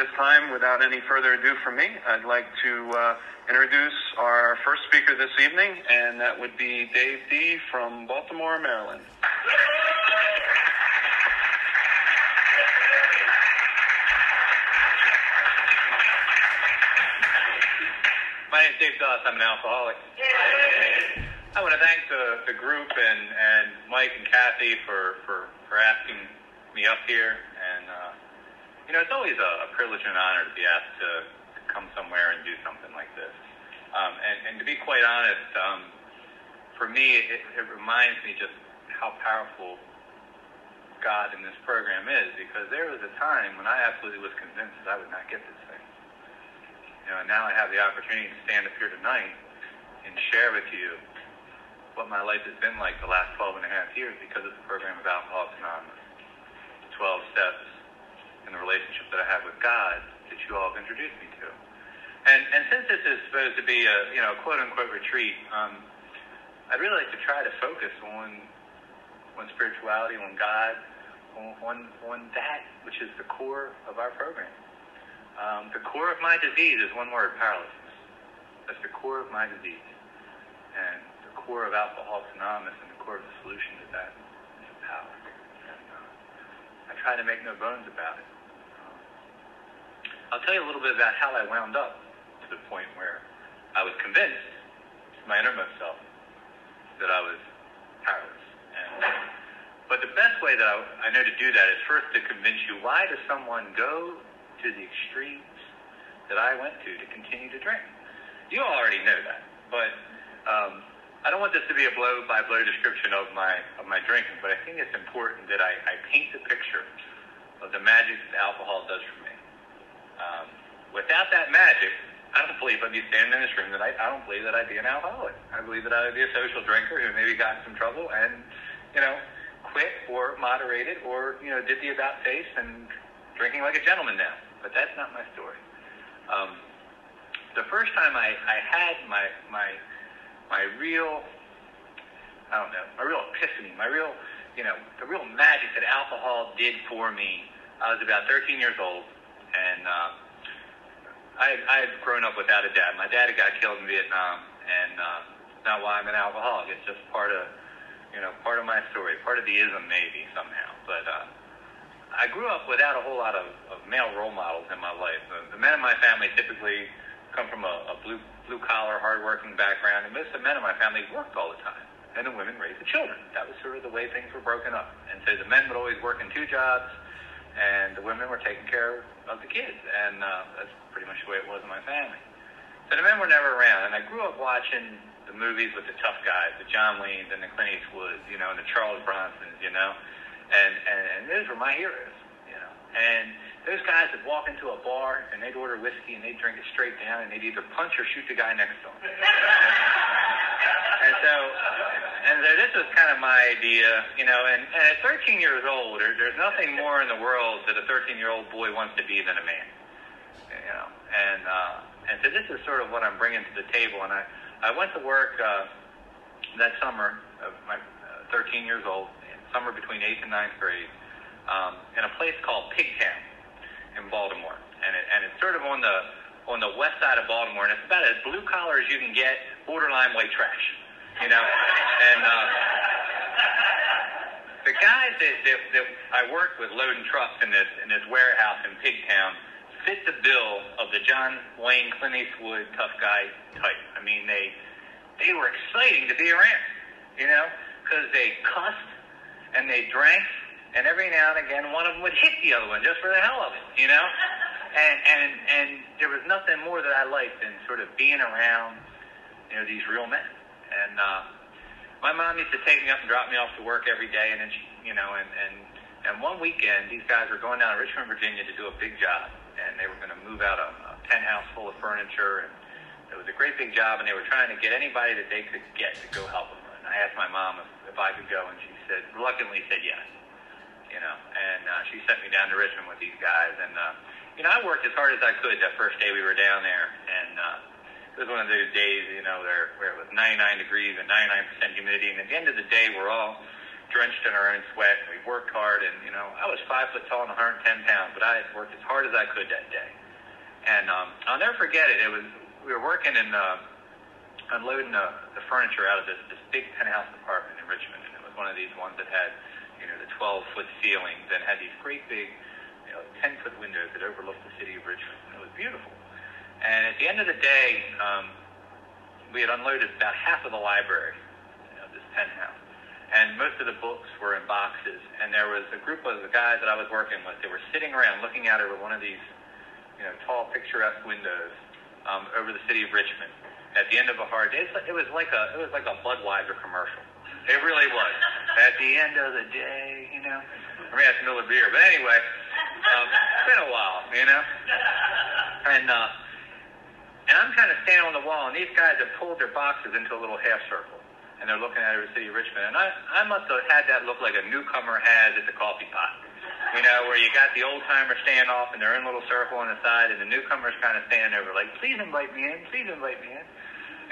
this time, without any further ado from me, I'd like to uh, introduce our first speaker this evening, and that would be Dave D. from Baltimore, Maryland. My name is Dave Doss. I'm an alcoholic. I want to thank the, the group and, and Mike and Kathy for, for, for asking me up here. You know, it's always a, a privilege and an honor to be asked to, to come somewhere and do something like this. Um, and, and to be quite honest, um, for me, it, it reminds me just how powerful God in this program is because there was a time when I absolutely was convinced that I would not get this thing. You know, and now I have the opportunity to stand up here tonight and share with you what my life has been like the last 12 and a half years because of the program of Alcoholics Anonymous. 12 steps in the relationship that I have with God that you all have introduced me to. And, and since this is supposed to be a, you know, quote unquote retreat, um, I'd really like to try to focus on, on spirituality, on God, on, on, that which is the core of our program. Um, the core of my disease is one word, paralysis. That's the core of my disease. And the core of Alcoholics Anonymous and the core of the solution to that is power. And uh, I try to make no bones about it. I'll tell you a little bit about how I wound up to the point where I was convinced, my innermost self, that I was powerless. And, but the best way that I, I know to do that is first to convince you why does someone go to the extremes that I went to to continue to drink. You already know that, but um, I don't want this to be a blow by blow description of my of my drinking, but I think it's important that I, I paint the picture of the magic that alcohol does for me. Um, without that magic, I don't believe I'd be standing in this room tonight. I don't believe that I'd be an alcoholic. I believe that I would be a social drinker who maybe got in some trouble and, you know, quit or moderated or, you know, did the about face and drinking like a gentleman now but that's not my story. Um, the first time I, I had my my my real I don't know my real epiphany, my real you know the real magic that alcohol did for me. I was about 13 years old, and uh, I, had grown up without a dad. My dad got killed in Vietnam, and uh, not why I'm an alcoholic. It's just part of you know part of my story, part of the ism maybe somehow, but. Uh, I grew up without a whole lot of, of male role models in my life. The, the men in my family typically come from a, a blue blue collar, hardworking background, and most of the men in my family worked all the time, and the women raised the children. That was sort of the way things were broken up. And so the men would always work in two jobs, and the women were taking care of the kids, and uh, that's pretty much the way it was in my family. So the men were never around, and I grew up watching the movies with the tough guys, the John Waynes and the Clint Eastwoods, you know, and the Charles Bronsons, you know and, and, and those were my heroes, you know. And those guys would walk into a bar and they'd order whiskey and they'd drink it straight down and they'd either punch or shoot the guy next to them. and so, and so this was kind of my idea, you know. And, and at 13 years old, there, there's nothing more in the world that a 13 year old boy wants to be than a man, you know. And uh, and so this is sort of what I'm bringing to the table. And I I went to work uh, that summer of my uh, 13 years old somewhere between eighth and ninth grade, um, in a place called Pigtown in Baltimore, and it, and it's sort of on the on the west side of Baltimore, and it's about as blue collar as you can get, borderline white trash, you know. And uh, the guys that, that that I worked with loading trucks in this in this warehouse in Pigtown fit the bill of the John Wayne Clint Eastwood tough guy type. I mean, they they were exciting to be around, you know, because they cussed and they drank, and every now and again one of them would hit the other one just for the hell of it, you know. And and and there was nothing more that I liked than sort of being around, you know, these real men. And uh, my mom used to take me up and drop me off to work every day, and then she, you know, and and and one weekend these guys were going down to Richmond, Virginia to do a big job, and they were going to move out a, a penthouse full of furniture, and it was a great big job, and they were trying to get anybody that they could get to go help them. And I asked my mom if, if I could go, and she said reluctantly said yes. You know, and uh, she sent me down to Richmond with these guys, and uh, you know I worked as hard as I could that first day we were down there, and uh, it was one of those days, you know, there where it was 99 degrees and 99% humidity, and at the end of the day, we're all drenched in our own sweat. And we worked hard, and you know, I was five foot tall and 110 pounds, but I had worked as hard as I could that day. And um, I'll never forget it. It was we were working in uh, unloading the, the furniture out of this, this big penthouse apartment in Richmond, and it was one of these ones that had you know the 12 foot ceilings and had these great big you know 10 foot windows that overlooked the city of Richmond. And it was beautiful. And at the end of the day, um, we had unloaded about half of the library of this penthouse and most of the books were in boxes. And there was a group of the guys that I was working with. They were sitting around looking out over one of these, you know, tall, picturesque windows um, over the city of Richmond. At the end of a hard day, it was like a it was like a Budweiser commercial. It really was. At the end of the day, you know, I mean, that's another beer. But anyway, um, it's been a while, you know. And uh, and I'm kind of standing on the wall, and these guys have pulled their boxes into a little half circle and they're looking at the city of Richmond. And I, I must have had that look like a newcomer has at the coffee pot. You know, where you got the old timer standoff and they're in a little circle on the side, and the newcomer's kind of standing over, like, please invite me in, please invite me in.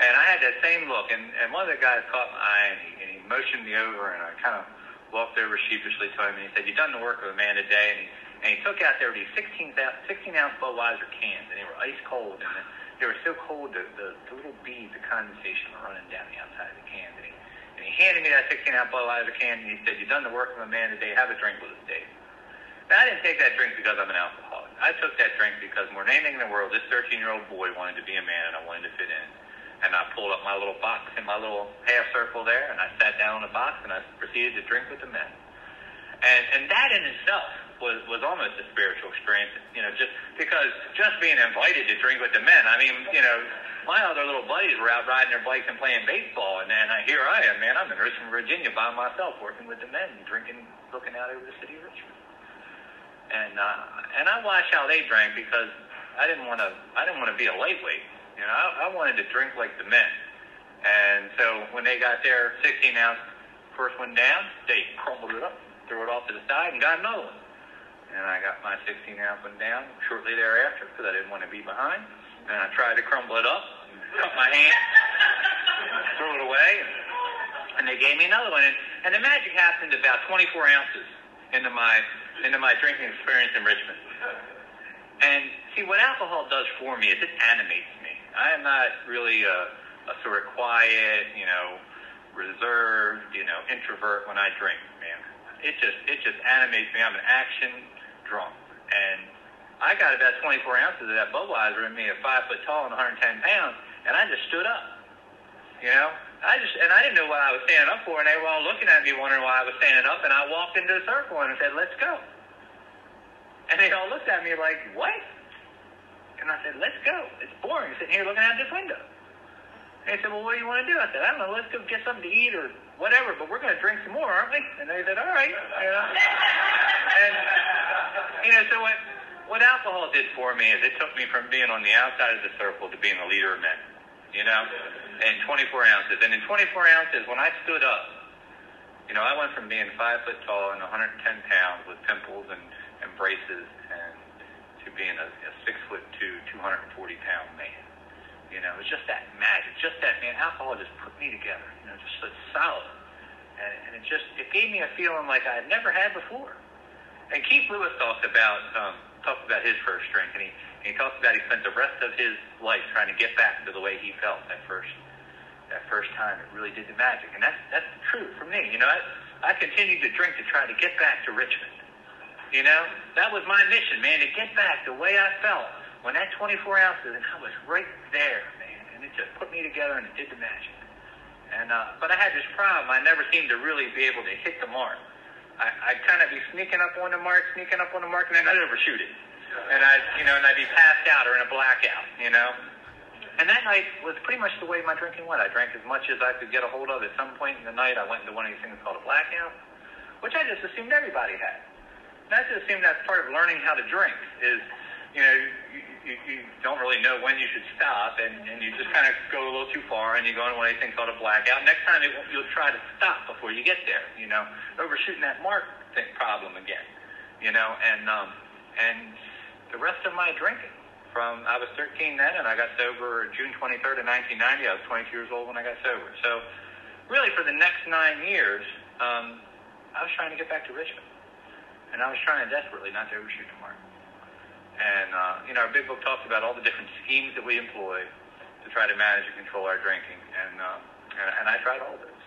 And I had that same look, and, and one of the guys caught my eye, and he, and he motioned me over, and I kind of walked over sheepishly to him, and he said, you've done the work of a man today, and he, and he took out there these 16, 16 ounce Budweiser cans, and they were ice cold, and they were so cold the, the, the little beads of condensation were running down the outside of the can. And he, and he handed me that 16 ounce Budweiser can and he said, You've done the work of a man today. Have a drink with us, Dave. Now, I didn't take that drink because I'm an alcoholic. I took that drink because more than anything in the world, this 13 year old boy wanted to be a man and I wanted to fit in. And I pulled up my little box in my little half circle there and I sat down on the box and I proceeded to drink with the men. And, and that in itself was was almost a spiritual strength. You know, just because just being invited to drink with the men. I mean, you know, my other little buddies were out riding their bikes and playing baseball, and then I, here I am, man. I'm in Richmond, Virginia, by myself, working with the men, drinking, looking out over the city of Richmond. And uh, and I watched how they drank because I didn't want to. I didn't want to be a lightweight. You know, I, I wanted to drink like the men. And so when they got their 16 ounce first one down, they crumbled it up, threw it off to the side, and got another one and I got my 16 ounce one down shortly thereafter because I didn't want to be behind. And I tried to crumble it up, cut my hand, throw it away, and they gave me another one. And, and the magic happened about 24 ounces into my into my drinking experience in Richmond. And see, what alcohol does for me is it animates me. I am not really a, a sort of quiet, you know, reserved, you know, introvert when I drink, man. It just it just animates me. I'm an action drunk. And I got about 24 ounces of that Budweiser in me at five foot tall and 110 pounds, and I just stood up. You know, I just and I didn't know what I was standing up for, and they were all looking at me, wondering why I was standing up. And I walked into the circle and said, "Let's go." And they all looked at me like, "What?" And I said, "Let's go. It's boring sitting here looking out this window." And they said, "Well, what do you want to do?" I said, "I don't know. Let's go get something to eat or whatever. But we're going to drink some more, aren't we?" And they said, "All right." You know? and you know, so what what alcohol did for me is it took me from being on the outside of the circle to being the leader of men. You know, in 24 ounces, and in 24 ounces, when I stood up, you know, I went from being five foot tall and 110 pounds with pimples and, and braces, and to being a, a six foot two, 240 pound man. You know, it was just that magic, just that man. Alcohol just put me together. You know, just so solid, and, and it just it gave me a feeling like I had never had before. And Keith Lewis talked about um, talked about his first drink, and he and he talked about he spent the rest of his life trying to get back to the way he felt that first that first time. It really did the magic, and that's that's true for me. You know, I I continued to drink to try to get back to Richmond. You know, that was my mission, man, to get back the way I felt when that 24 ounces, and I was right there, man, and it just put me together and it did the magic. And uh, but I had this problem. I never seemed to really be able to hit the mark. I, I'd kind of be sneaking up on the mark, sneaking up on the mark, and then I'd overshoot it. And I'd, you know, and I'd be passed out or in a blackout, you know. And that night was pretty much the way my drinking went. I drank as much as I could get a hold of. At some point in the night, I went into one of these things called a blackout, which I just assumed everybody had. And I just assumed that's part of learning how to drink is, you know, you, you, you don't really know when you should stop, and, and you just kind of go a little too far, and you go into of these things called a blackout. Next time, it, you'll try to stop before you get there, you know, overshooting that mark thing problem again, you know, and um, and the rest of my drinking from I was 13 then, and I got sober June 23rd of 1990. I was 22 years old when I got sober. So, really, for the next nine years, um, I was trying to get back to Richmond. And I was trying desperately not to overshoot the mark. And, uh, you know, our big book talks about all the different schemes that we employ to try to manage and control our drinking. And, uh, and, and I tried all those.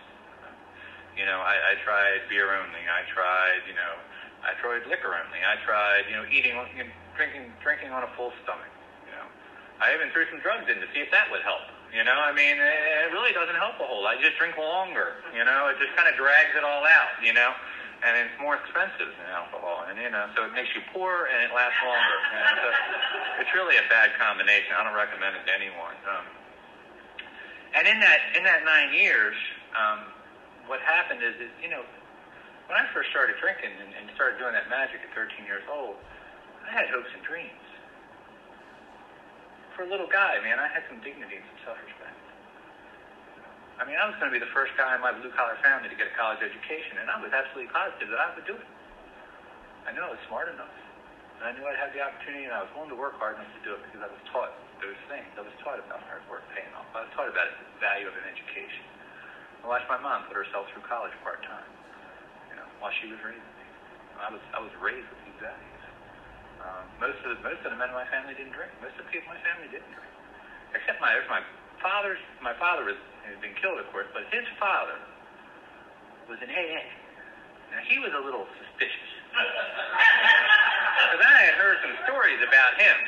You know, I, I tried beer only. I tried, you know, I tried liquor only. I tried, you know, eating, you know, drinking, drinking on a full stomach. You know, I even threw some drugs in to see if that would help. You know, I mean, it really doesn't help a whole lot. You just drink longer. You know, it just kind of drags it all out. You know and it's more expensive than alcohol, and you know, so it makes you poor and it lasts longer. And so it's really a bad combination. I don't recommend it to anyone. Um, and in that in that nine years, um, what happened is, is you know, when I first started drinking and, and started doing that magic at 13 years old, I had hopes and dreams. For a little guy, man, I had some dignity and some self-respect. I mean, I was going to be the first guy in my blue collar family to get a college education, and I was absolutely positive that I would do it. I knew I was smart enough, and I knew I'd have the opportunity, and I was willing to work hard enough to do it because I was taught those things. I was taught about hard work paying off. I was taught about the value of an education. I watched my mom put herself through college part time, you know, while she was raising me. I was I was raised with these values. Um, most of the, most of the men in my family didn't drink. Most of the people in my family didn't drink, except my my father's. My father was had been killed, of course, but his father was an AA. Now, he was a little suspicious. Because I had heard some stories about him.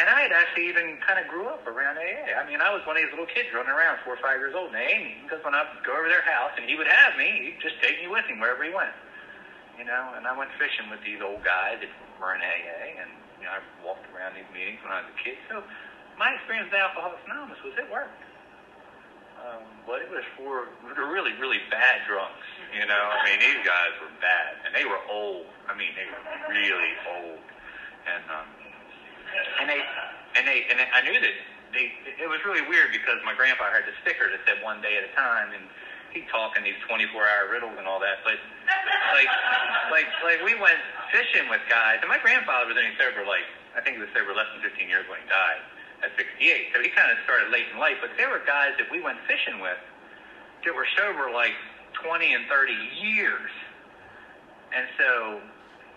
And I had actually even kind of grew up around AA. I mean, I was one of these little kids running around, four or five years old in AA because when I would go over their house and he would have me, he'd just take me with him wherever he went. You know, and I went fishing with these old guys that were in AA, and, you know, I walked around these meetings when I was a kid. So my experience with Alcoholics Anonymous was it worked. Um, but it was for really, really bad drunks. You know, I mean, these guys were bad, and they were old. I mean, they were really old, and um, and they and they and I knew that they. It was really weird because my grandpa had the sticker that said one day at a time, and he'd talk in these 24-hour riddles and all that. But like, like, like we went fishing with guys, and my grandfather was only sober like I think he was sober less than 15 years when he died at 68. So he kind of started late in life. But there were guys that we went fishing with that were sober like 20 and 30 years. And so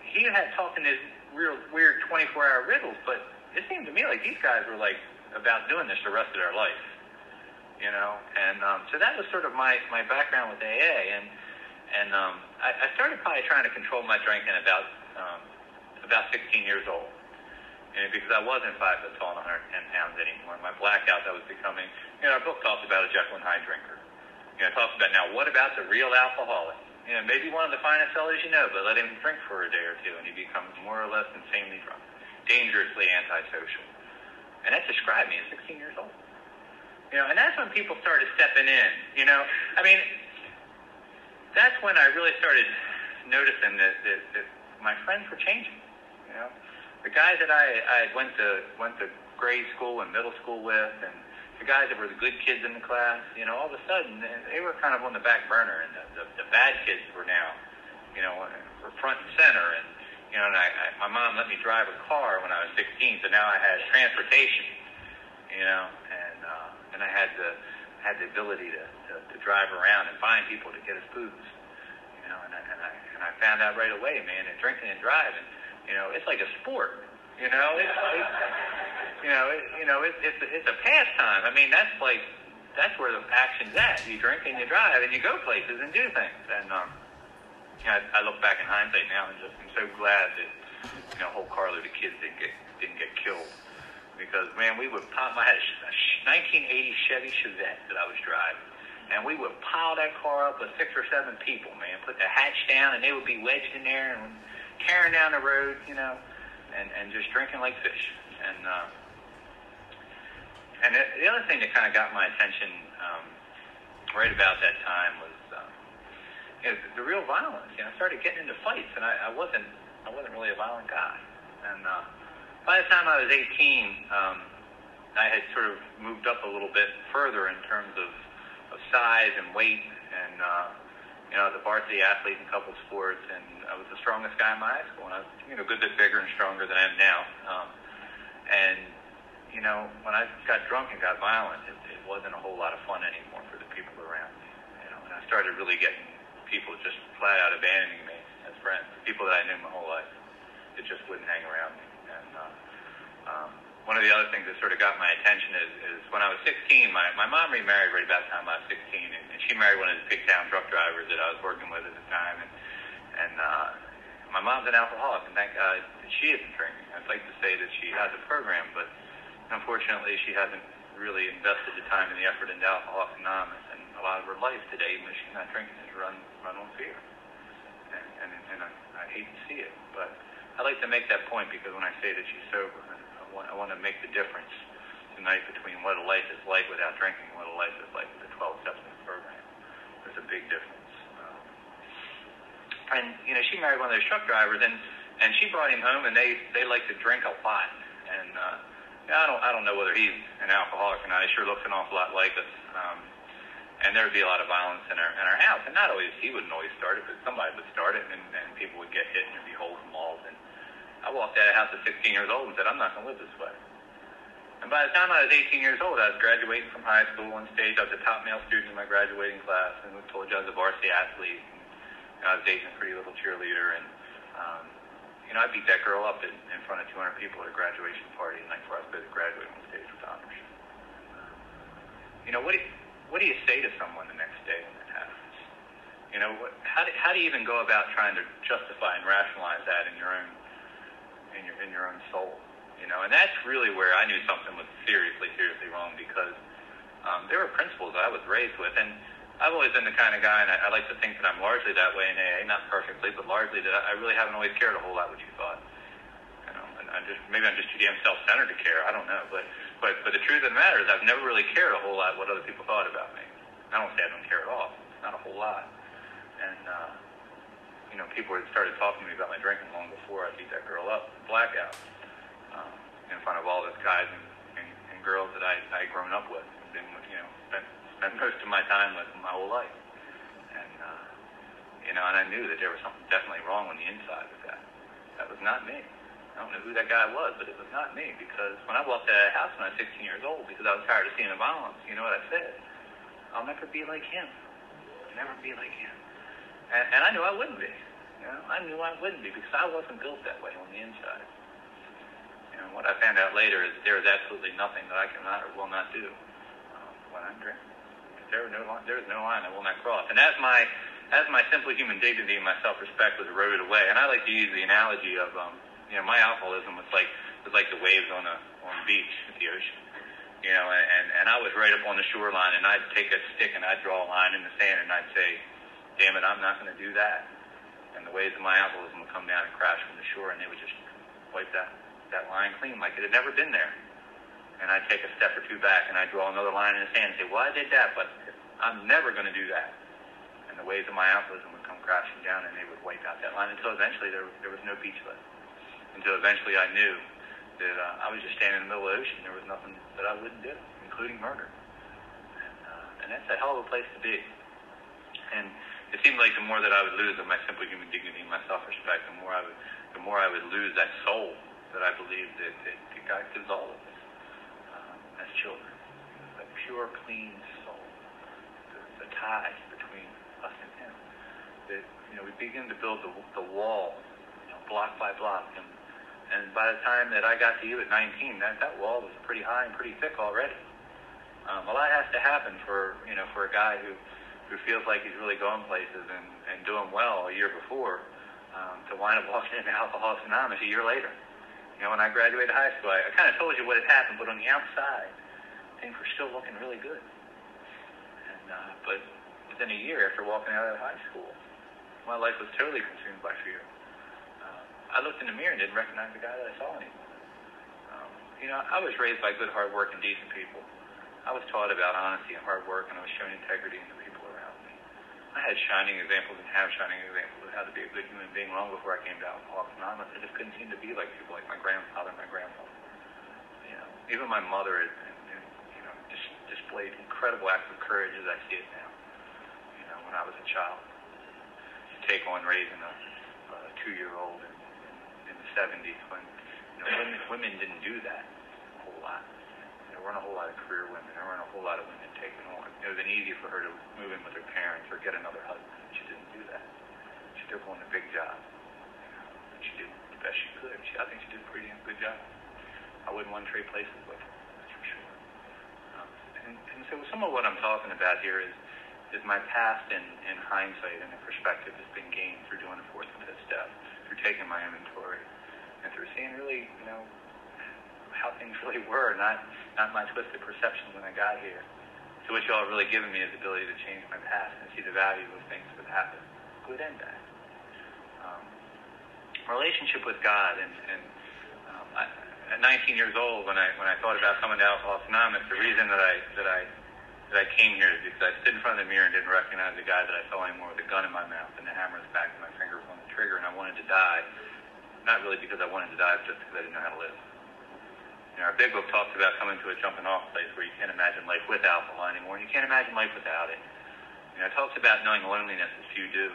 he had talking this real weird 24-hour riddles, but it seemed to me like these guys were like about doing this the rest of their life, you know. And um, so that was sort of my my background with AA, and and um, I, I started probably trying to control my drinking about um, about 16 years old and because I wasn't five foot tall and 110 pounds anymore. My blackout that was becoming, you know, our book talks about a Jekyll and Hyde drinker. You know, it talks about now what about the real alcoholic? You know, maybe one of the finest fellows you know, but let him drink for a day or two, and he becomes more or less insanely drunk, dangerously antisocial. And that described me at 16 years old. You know, and that's when people started stepping in. You know, I mean, that's when I really started noticing that, that, that my friends were changing. You know, the guys that I, I went to went to grade school and middle school with, and the guys that were the good kids in the class, you know, all of a sudden they were kind of on the back burner, and the, the, the bad kids were now, you know, were front and center. And you know, and I, I, my mom let me drive a car when I was 16, so now I had transportation, you know, and uh, and I had the had the ability to, to, to drive around and find people to get us booze, you know, and I, and I and I found out right away, man, and drinking and driving you know, it's like a sport. You know, it's, you know, it, you know, it, it's it's a pastime. I mean, that's like that's where the action's at. You drink and you drive and you go places and do things. And um, you know, I, I look back in hindsight now and just I'm so glad that you know, whole carload of kids didn't get didn't get killed because man, we would pop. I had a 1980 Chevy Chevette that I was driving, and we would pile that car up with six or seven people. Man, put the hatch down, and they would be wedged in there, and tearing down the road, you know, and, and just drinking like fish. And uh, and it, the other thing that kind of got my attention um, right about that time was um, you the real violence. You know, I started getting into fights, and I, I wasn't I wasn't really a violent guy. And uh, by the time I was 18, um, I had sort of moved up a little bit further in terms of, of size and weight, and uh, you know, the varsity athlete in a couple sports, and I was the strongest guy in my high school, and I was, you know, a good bit bigger and stronger than I am now. Um, and you know, when I got drunk and got violent, it, it wasn't a whole lot of fun anymore for the people around me. You know, and I started really getting people just flat out abandoning me as friends, people that I knew my whole life, that just wouldn't hang around me. And uh, um, one of the other things that sort of got my attention is, is when I was 16, my, my mom remarried right about the time I was 16, and, and she married one of the Pigtown truck drivers that I was working with at the time. And, and uh, my mom's an alcoholic, and thank God that she isn't drinking. I'd like to say that she has a program, but unfortunately, she hasn't really invested the time and the effort into Alcoholics Anonymous. And a lot of her life today, when she's not drinking, is run run on fear. And, and, and I, I hate to see it, but I like to make that point because when I say that she's sober, want, I want to make the difference tonight between what a life is like without drinking and what a life is like with the 12 steps in the program. There's a big difference. Um, and, you know, she married one of those truck drivers, and, and she brought him home, and they, they like to drink a lot. And uh, I don't I don't know whether he's an alcoholic or not. He sure looks an awful lot like us. Um, and there would be a lot of violence in our in our house. And not always he wouldn't always start it, but somebody would start it, and, and people would get hit, and there'd be holes in walls. And I walked out of house at 16 years old and said, I'm not going to live this way. And by the time I was 18 years old, I was graduating from high school on stage. I was the top male student in my graduating class, and was told you I was a varsity athlete. And, I was dating a pretty little cheerleader, and um, you know, I beat that girl up in, in front of 200 people at a graduation party the night before I was supposed to graduate on stage with honors. You know, what do you, what do you say to someone the next day when that happens? You know, what, how do, how do you even go about trying to justify and rationalize that in your own in your in your own soul. You know, and that's really where I knew something was seriously, seriously wrong because um, there were principles I was raised with, and I've always been the kind of guy, and I, I like to think that I'm largely that way in AA, not perfectly, but largely that I really haven't always cared a whole lot what you thought. You know, and I just maybe I'm just too damn self-centered to care. I don't know, but but but the truth of the matter is I've never really cared a whole lot what other people thought about me. I don't say I don't care at all. Not a whole lot, and. uh you know, people had started talking to me about my drinking long before I beat that girl up, blackout, um, in front of all those guys and, and, and girls that I I grown up with, and been, you know, spent spent most of my time with my whole life, and uh, you know, and I knew that there was something definitely wrong on the inside with that. That was not me. I don't know who that guy was, but it was not me because when I walked out of the house when I was 16 years old, because I was tired of seeing the violence, you know what I said? I'll never be like him. I'll never be like him. And, and I knew I wouldn't be. I knew I wouldn't be because I wasn't built that way on the inside. Know, what I found out later is there is absolutely nothing that I cannot or will not do um, when I'm drinking. There is no there is no line I will not cross. And as my as my simple human dignity and my self-respect was eroded away, and I like to use the analogy of, um, you know, my alcoholism was like was like the waves on a on the beach at the ocean. You know, and and I was right up on the shoreline, and I'd take a stick and I'd draw a line in the sand, and I'd say, "Damn it, I'm not going to do that." And the waves of my alcoholism would come down and crash from the shore, and they would just wipe that that line clean like it had never been there. And I'd take a step or two back, and I'd draw another line in the sand and say, "Well, I did that, but I'm never going to do that." And the waves of my alcoholism would come crashing down, and they would wipe out that line until eventually there there was no beach left. Until eventually I knew that uh, I was just standing in the middle of the ocean. There was nothing that I wouldn't do, including murder. And, uh, and that's a hell of a place to be. And it seemed like the more that I would lose of my simple human dignity and my self-respect, the more I would, the more I would lose that soul that I believe that, that, that God gives all of us um, as children. That pure, clean soul. The, the ties between us and Him. That you know we begin to build the, the wall, you know, block by block, and and by the time that I got to you at 19, that that wall was pretty high and pretty thick already. Um, a lot has to happen for you know for a guy who who feels like he's really going places and, and doing well a year before um, to wind up walking into Alcoholics Anonymous a year later. You know, when I graduated high school, I, I kind of told you what had happened, but on the outside, things were still looking really good. And uh, but within a year after walking out of high school, my life was totally consumed by fear. Uh, I looked in the mirror and didn't recognize the guy that I saw anymore. Um, you know, I was raised by good, hard work and decent people. I was taught about honesty and hard work, and I was shown integrity people I had shining examples and have shining examples of how to be a good human being long before I came to Alcoholics Anonymous. I just couldn't seem to be like people like my grandfather and my grandmother. You know, even my mother, had, you know, just displayed incredible acts of courage as I see it now. You know, when I was a child, to take on raising a, a two-year-old in, in, in the 70s when you know women, women didn't do that a whole lot weren't a whole lot of career women. There weren't a whole lot of women taking on. It would have been easy for her to move in with her parents or get another husband. She didn't do that. She took on a big job. And she did the best she could. She, I think she did a pretty good job. I wouldn't want to trade places with her, that's for sure. Um, and, and so some of what I'm talking about here is is my past in, in hindsight and in perspective has been gained through doing the fourth and fifth step, through taking my inventory, and through seeing really, you know, how things really were, not not my twisted perception when I got here. So what y'all have really given me is the ability to change my past and see the value of things that happen, good and bad. Um, relationship with God, and, and um, I, at 19 years old, when I when I thought about coming to Alcoholics Anonymous, the reason that I that I that I came here is because I stood in front of the mirror and didn't recognize the guy that I saw anymore with a gun in my mouth and the hammer in the back of my finger on the trigger, and I wanted to die. Not really because I wanted to die, but just because I didn't know how to live. Know, our big book talks about coming to a jumping off place where you can't imagine life with alcohol anymore, and you can't imagine life without it. You know, it talks about knowing loneliness as few do,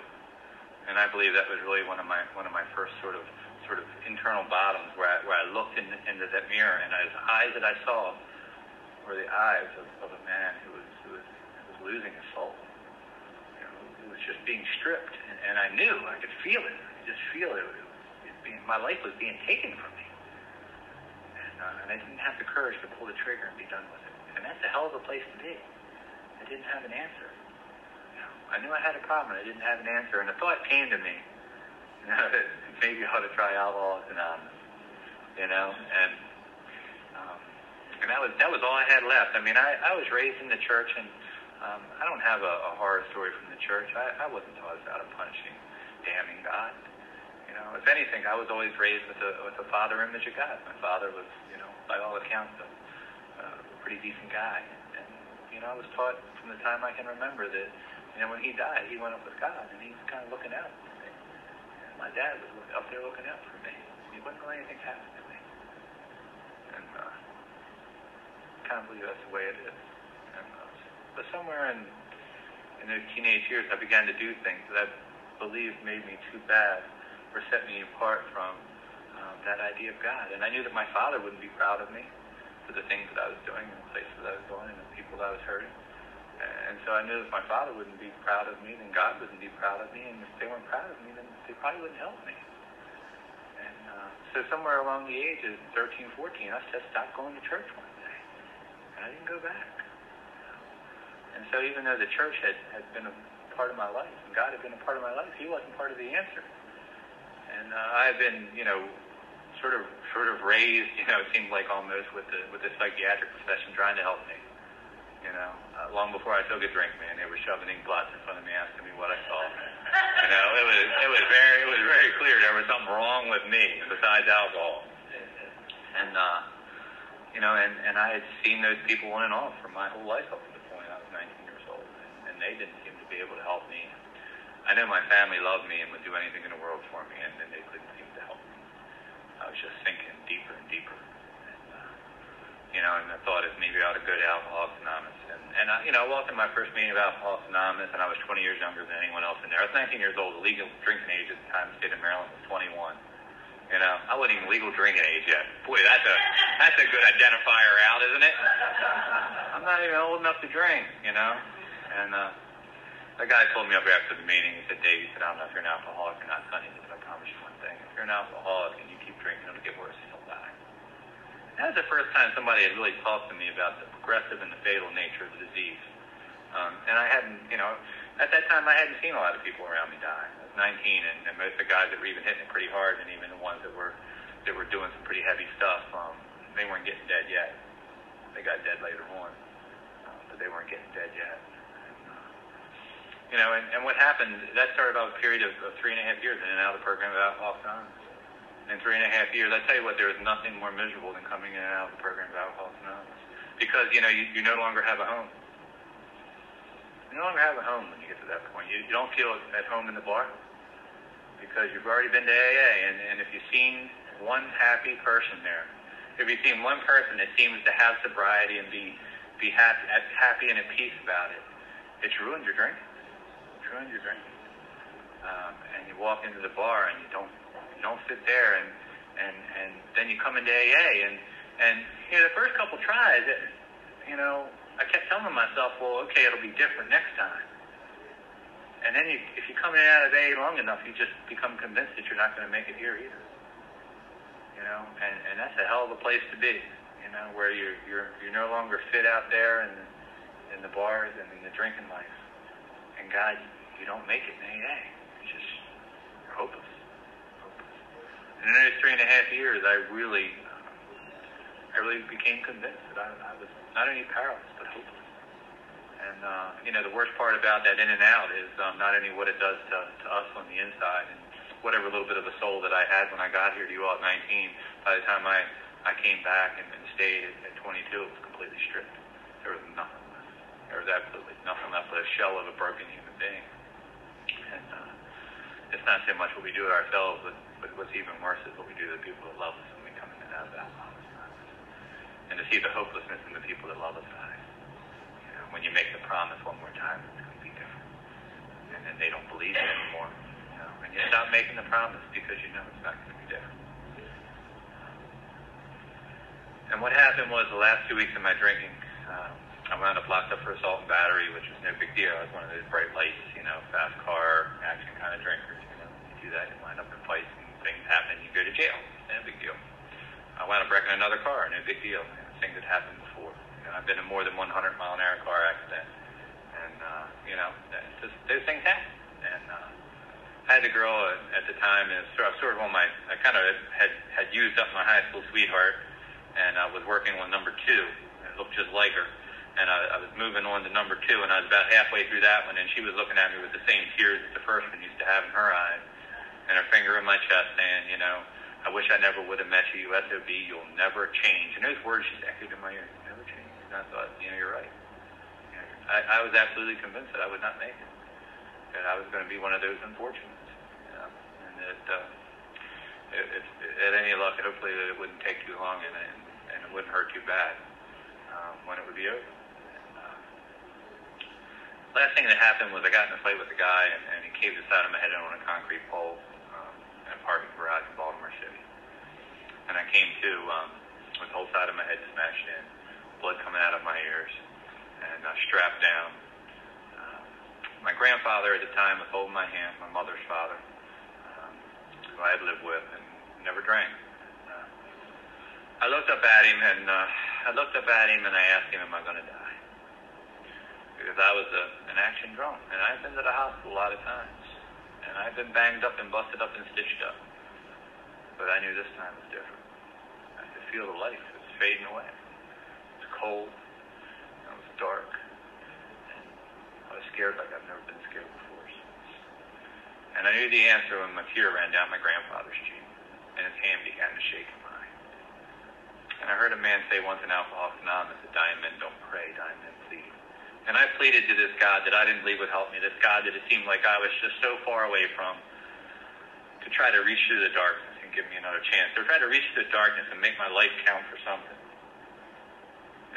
and I believe that was really one of my one of my first sort of sort of internal bottoms where I, where I looked in, into that mirror, and the eyes that I saw were the eyes of, of a man who was who was, who was losing his soul. You know, who was just being stripped, and, and I knew I could feel it. I could just feel it. it, it being, my life was being taken from me uh, and I didn't have the courage to pull the trigger and be done with it. And that's a hell of a place to be. I didn't have an answer. I knew I had a problem. And I didn't have an answer, and the thought came to me, you know, that maybe I ought to try Alcoholics Anonymous. You know, and um, and that was that was all I had left. I mean, I, I was raised in the church, and um, I don't have a, a horror story from the church. I, I wasn't taught about a punishing, damning God. You know, if anything, I was always raised with a with a father image of God. My father was, you know, by all accounts, a, a pretty decent guy. And you know, I was taught from the time I can remember that, you know, when he died, he went up with God, and he was kind of looking out for me. And my dad was up there looking out for me. He wouldn't let anything happen to me. And uh, I kind of believe that's the way it is. And, uh, but somewhere in in those teenage years, I began to do things that I believe made me too bad or set me apart from um, that idea of God. And I knew that my father wouldn't be proud of me for the things that I was doing and the places I was going and the people that I was hurting. And so I knew if my father wouldn't be proud of me, then God wouldn't be proud of me. And if they weren't proud of me, then they probably wouldn't help me. And uh, so somewhere along the ages, 13, 14, I just stopped going to church one day. And I didn't go back. And so even though the church had, had been a part of my life, and God had been a part of my life, he wasn't part of the answer. And uh, I've been, you know, sort of sort of raised, you know, it seemed like almost with the with the psychiatric profession trying to help me. You know, uh, long before I took a drink, man, they were shoving ink blots in front of me, asking me what I saw. You know, it was it was very it was very clear there was something wrong with me besides alcohol. And uh, you know, and and I had seen those people on and off for my whole life up to the point I was 19 years old, and, and they didn't seem to be able to help me. I know my family loved me and would do anything in the world for me, and then they couldn't seem to help me. I was just sinking deeper and deeper. And, uh, you know, and I thought if maybe I ought to go to Alcoholics Anonymous. And, and I, you know, I walked in my first meeting of Alcoholics Anonymous, and I was 20 years younger than anyone else in there. I was 19 years old. The legal drinking age at the time the state of Maryland was 21. You know, I wasn't even legal drinking age yet. Boy, that's a that's a good identifier out, isn't it? I'm not even old enough to drink, you know. And uh, the guy told me up after the meeting, he said, Dave, he said, I don't know if you're an alcoholic or not, son. He said, I promise you one thing. If you're an alcoholic and you keep drinking, it'll get worse and you'll die. That was the first time somebody had really talked to me about the progressive and the fatal nature of the disease. Um, and I hadn't, you know, at that time I hadn't seen a lot of people around me die. I was 19, and, and most of the guys that were even hitting it pretty hard, and even the ones that were that were doing some pretty heavy stuff, um, they weren't getting dead yet. They got dead later on, uh, but they weren't getting dead yet you know, and, and what happened, that started about a period of, of three and a half years in and out of the program of Alcoholics Anonymous. In three and a half years, I tell you what, there is nothing more miserable than coming in and out of the program of Alcoholics Anonymous. Because, you know, you, you no longer have a home. You no longer have a home when you get to that point. You, you don't feel at home in the bar because you've already been to AA. And, and if you've seen one happy person there, if you've seen one person that seems to have sobriety and be, be happy, happy and at peace about it, it's ruined your drinking ruin your drinking. Um, and you walk into the bar and you don't you don't sit there and and and then you come into AA and and you know the first couple tries, it, you know, I kept telling myself, well, okay, it'll be different next time. and then you, if you come in and out of AA long enough, you just become convinced that you're not going to make it here either. You know, and and that's a hell of a place to be. You know, where you're you're you're no longer fit out there in in the bars and in the drinking life. And God, you don't make it in AA. It's just you're hopeless. hopeless. And in those three and a half years, I really, I really became convinced that I, I was not only powerless but hopeless. And uh, you know, the worst part about that in and out is um, not only what it does to, to us on the inside, and whatever little bit of a soul that I had when I got here to you all at 19. By the time I I came back and, and stayed at, at 22, it was completely stripped. There was nothing left. There was absolutely nothing left but a shell of a broken human being. And uh, it's not so much what we do to ourselves, but, but what's even worse is what we do to the people that love us when we come in and out of alcoholism. And to see the hopelessness in the people that love us, when you make the promise one more time, it's going to be different. And then they don't believe it anymore. You know? And you stop making the promise because you know it's not going to be different. And what happened was the last two weeks of my drinking, um, I wound up locked up for assault and battery, which was no big deal. I was one of those bright lights, you know, fast car, action kind of drinkers. You know, you do that, you wind up in fights and things happen, you go to jail. No big deal. I wound up wrecking another car, no big deal. Things that happened before. I've been in more than 100 mile an hour car accident, and uh, you know, just, those things happen. And uh, I had a girl at, the time, and sort of, sort of on my, I kind of had had used up my high school sweetheart, and I was working on number two. It looked just like her, and I, I was moving on to number two, and I was about halfway through that one, and she was looking at me with the same tears that the first one used to have in her eyes, and her finger in my chest, saying, you know. I wish I never would have met you, SOB. You'll never change. And those words just echoed in my ear. Never changed. And I thought, you know, you're right. I, I was absolutely convinced that I would not make it. That I was going to be one of those unfortunates. You know? And that uh, if, at any luck, hopefully that it wouldn't take too long and, and, and it wouldn't hurt too bad um, when it would be over. Last thing that happened was I got in a fight with a guy and, and he caved the side of my head in on a concrete pole um, in a parking garage in Baltimore City. And I came to um, with the whole side of my head smashed in blood coming out of my ears, and uh, strapped down. Uh, my grandfather at the time was holding my hand, my mother's father, um, who I had lived with and never drank. Uh, I looked up at him and uh, I looked up at him and I asked him, "Am I going to die?" Because I was a, an action drunk, and I've been to the hospital a lot of times, and I've been banged up and busted up and stitched up. But I knew this time was different. I could feel the life; it was fading away It was cold. It was dark. And I was scared like I've never been scared before. And I knew the answer when my tear ran down my grandfather's cheek, and his hand began to shake in mine. And I heard a man say once in Alcoholics Anonymous that dying men don't pray, dying men plead. And I pleaded to this God that I didn't believe would help me, this God that it seemed like I was just so far away from, to try to reach through the darkness and give me another chance, to try to reach through the darkness and make my life count for something.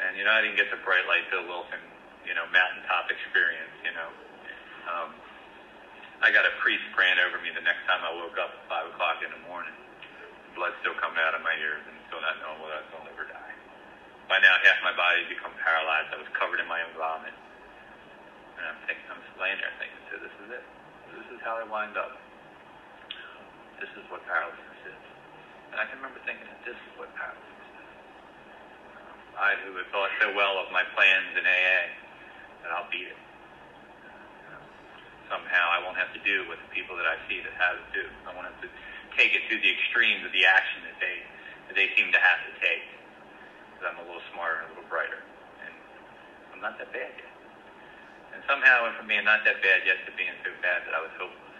And, you know, I didn't get the bright light Bill Wilson, you know, mountaintop experience, you know. Um, I got a priest praying over me the next time I woke up at 5 o'clock in the morning. Blood still coming out of my ears and still not knowing whether I was going to live or die. By now, half my body had become paralyzed. I was covered in my own vomit. And I'm thinking, I'm laying there thinking, so this is it. This is how I wind up. This is what paralysis is. And I can remember thinking that this is what paralysis is. I who had thought so well of my plans in AA, that I'll beat it. Somehow I won't have to do what the people that I see that have it do. I won't have to take it to the extremes of the action that they that they seem to have to take. I'm a little smarter and a little brighter. And I'm not that bad yet. And somehow went from being not that bad yet to being so bad that I was hopeless.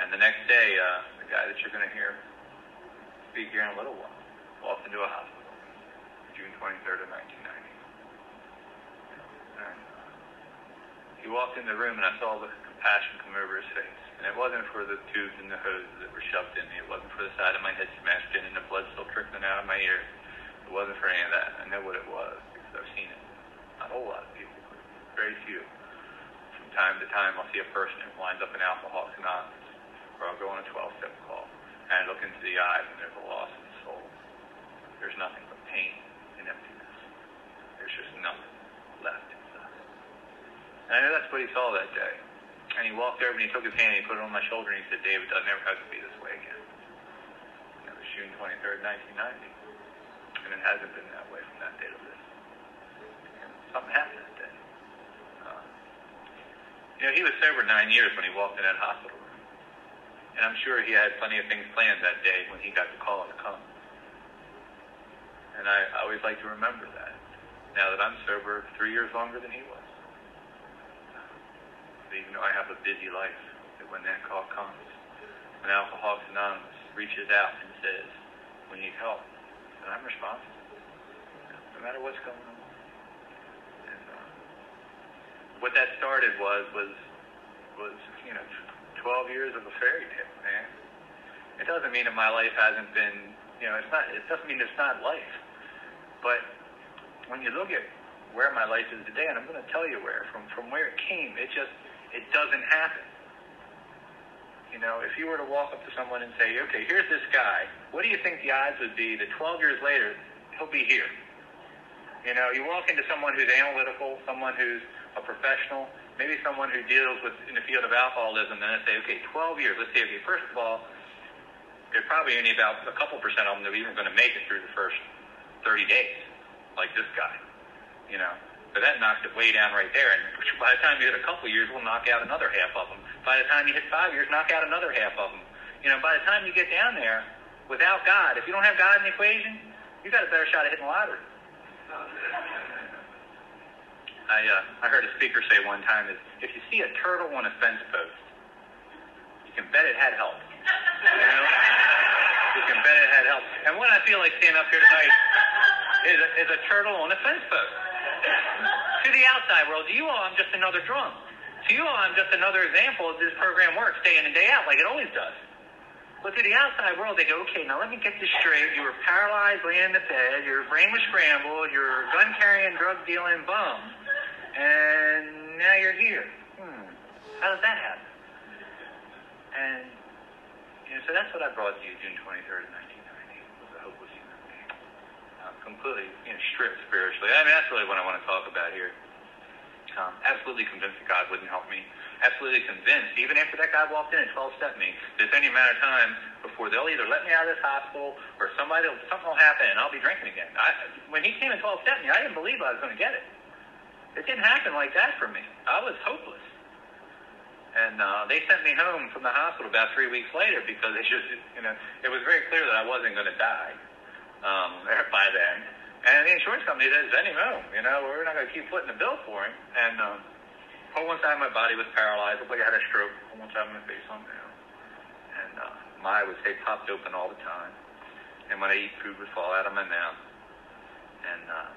And the next day, uh, the guy that you're going to hear speak here in a little while walked into a hospital. June 23rd of 1990. And he walked in the room and I saw the compassion come over his face. And it wasn't for the tubes and the hoses that were shoved in me. It wasn't for the side of my head smashed in and the blood still trickling out of my ears. It wasn't for any of that. I know what it was because I've seen it. Not a whole lot of people, very few. From time to time, I'll see a person who winds up in Alcoholics Anonymous, or I'll go on a 12-step call, and I look into the eyes and there's a loss of the soul. There's nothing but pain and emptiness. There's just nothing left inside. And I know that's what he saw that day. And he walked over and he took his hand and he put it on my shoulder and he said, David, doesn't ever have to be this way again. And that was June 23rd, 1990. And it hasn't been that way from that day to this. And something happened that day. Uh, you know, he was sober nine years when he walked in that hospital room. And I'm sure he had plenty of things planned that day when he got the call to come. And I, I always like to remember that, now that I'm sober three years longer than he was. Even though I have a busy life, that when that call comes, when Alcoholics Anonymous reaches out and says, we need help, then I'm responsible, no matter what's going on. And uh, what that started was, was, was, you know, 12 years of a fairy tale, man. It doesn't mean that my life hasn't been, you know, it's not, it doesn't mean it's not life. But when you look at where my life is today, and I'm going to tell you where, from, from where it came, it just, it doesn't happen. You know, if you were to walk up to someone and say, okay, here's this guy, what do you think the odds would be that 12 years later, he'll be here? You know, you walk into someone who's analytical, someone who's a professional, maybe someone who deals with in the field of alcoholism, and they say, okay, 12 years, let's see, okay, first of all, there's probably only about a couple percent of them that are even going to make it through the first 30 days, like this guy, you know. But that knocks it way down right there. And by the time you hit a couple years, we'll knock out another half of them. By the time you hit five years, knock out another half of them. You know, by the time you get down there, without God, if you don't have God in the equation, you got a better shot at hitting the lottery. I uh, I heard a speaker say one time is if you see a turtle on a fence post, you can bet it had help. You know, you can bet it had help. And what I feel like seeing up here tonight is a, is a turtle on a fence post to the outside world, to you all, I'm just another drum. To you all, I'm just another example of this program works day in and day out, like it always does. But to the outside world, they go, okay, now let me get this straight. You were paralyzed, laying in the bed. Your brain was scrambled. You're a gun-carrying, drug-dealing bum. And now you're here. Hmm. How does that happen? And, you know, so that's what I brought to you June 23rd, 1990, was a hopeless human being. Uh, completely, you know, stripped spiritually. I mean, that's really what I want to talk about here. Um, absolutely convinced that God wouldn't help me. Absolutely convinced, even after that guy walked in and 12-stepped me, that it's only a matter of time before they'll either let me out of this hospital or somebody, something will happen and I'll be drinking again. I, when he came and 12-stepped me, I didn't believe I was going to get it. It didn't happen like that for me. I was hopeless. And uh, they sent me home from the hospital about three weeks later because it just, you know, it was very clear that I wasn't going to die um, by then. And the insurance company send him home. You know, we're not going to keep footing the bill for him. And um, whole one side my body was paralyzed. Looked like I had a stroke. Whole one side my face on down. And uh, my eye would stay popped open all the time. And when I eat, food would fall out of my mouth. And, uh,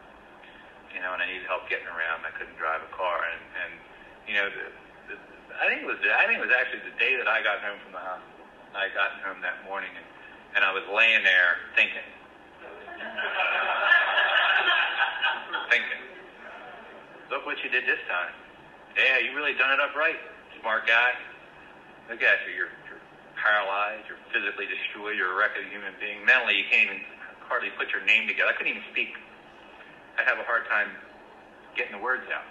you know, and I needed help getting around. I couldn't drive a car. And, and you know, the, the, I think it was I think it was actually the day that I got home from the hospital. I got home that morning, and, and I was laying there thinking thinking, look what you did this time. Yeah, you really done it up right, smart guy. Look at you. You're, you're paralyzed. You're physically destroyed. You're a wreck of a human being. Mentally, you can't even hardly put your name together. I couldn't even speak. I'd have a hard time getting the words out.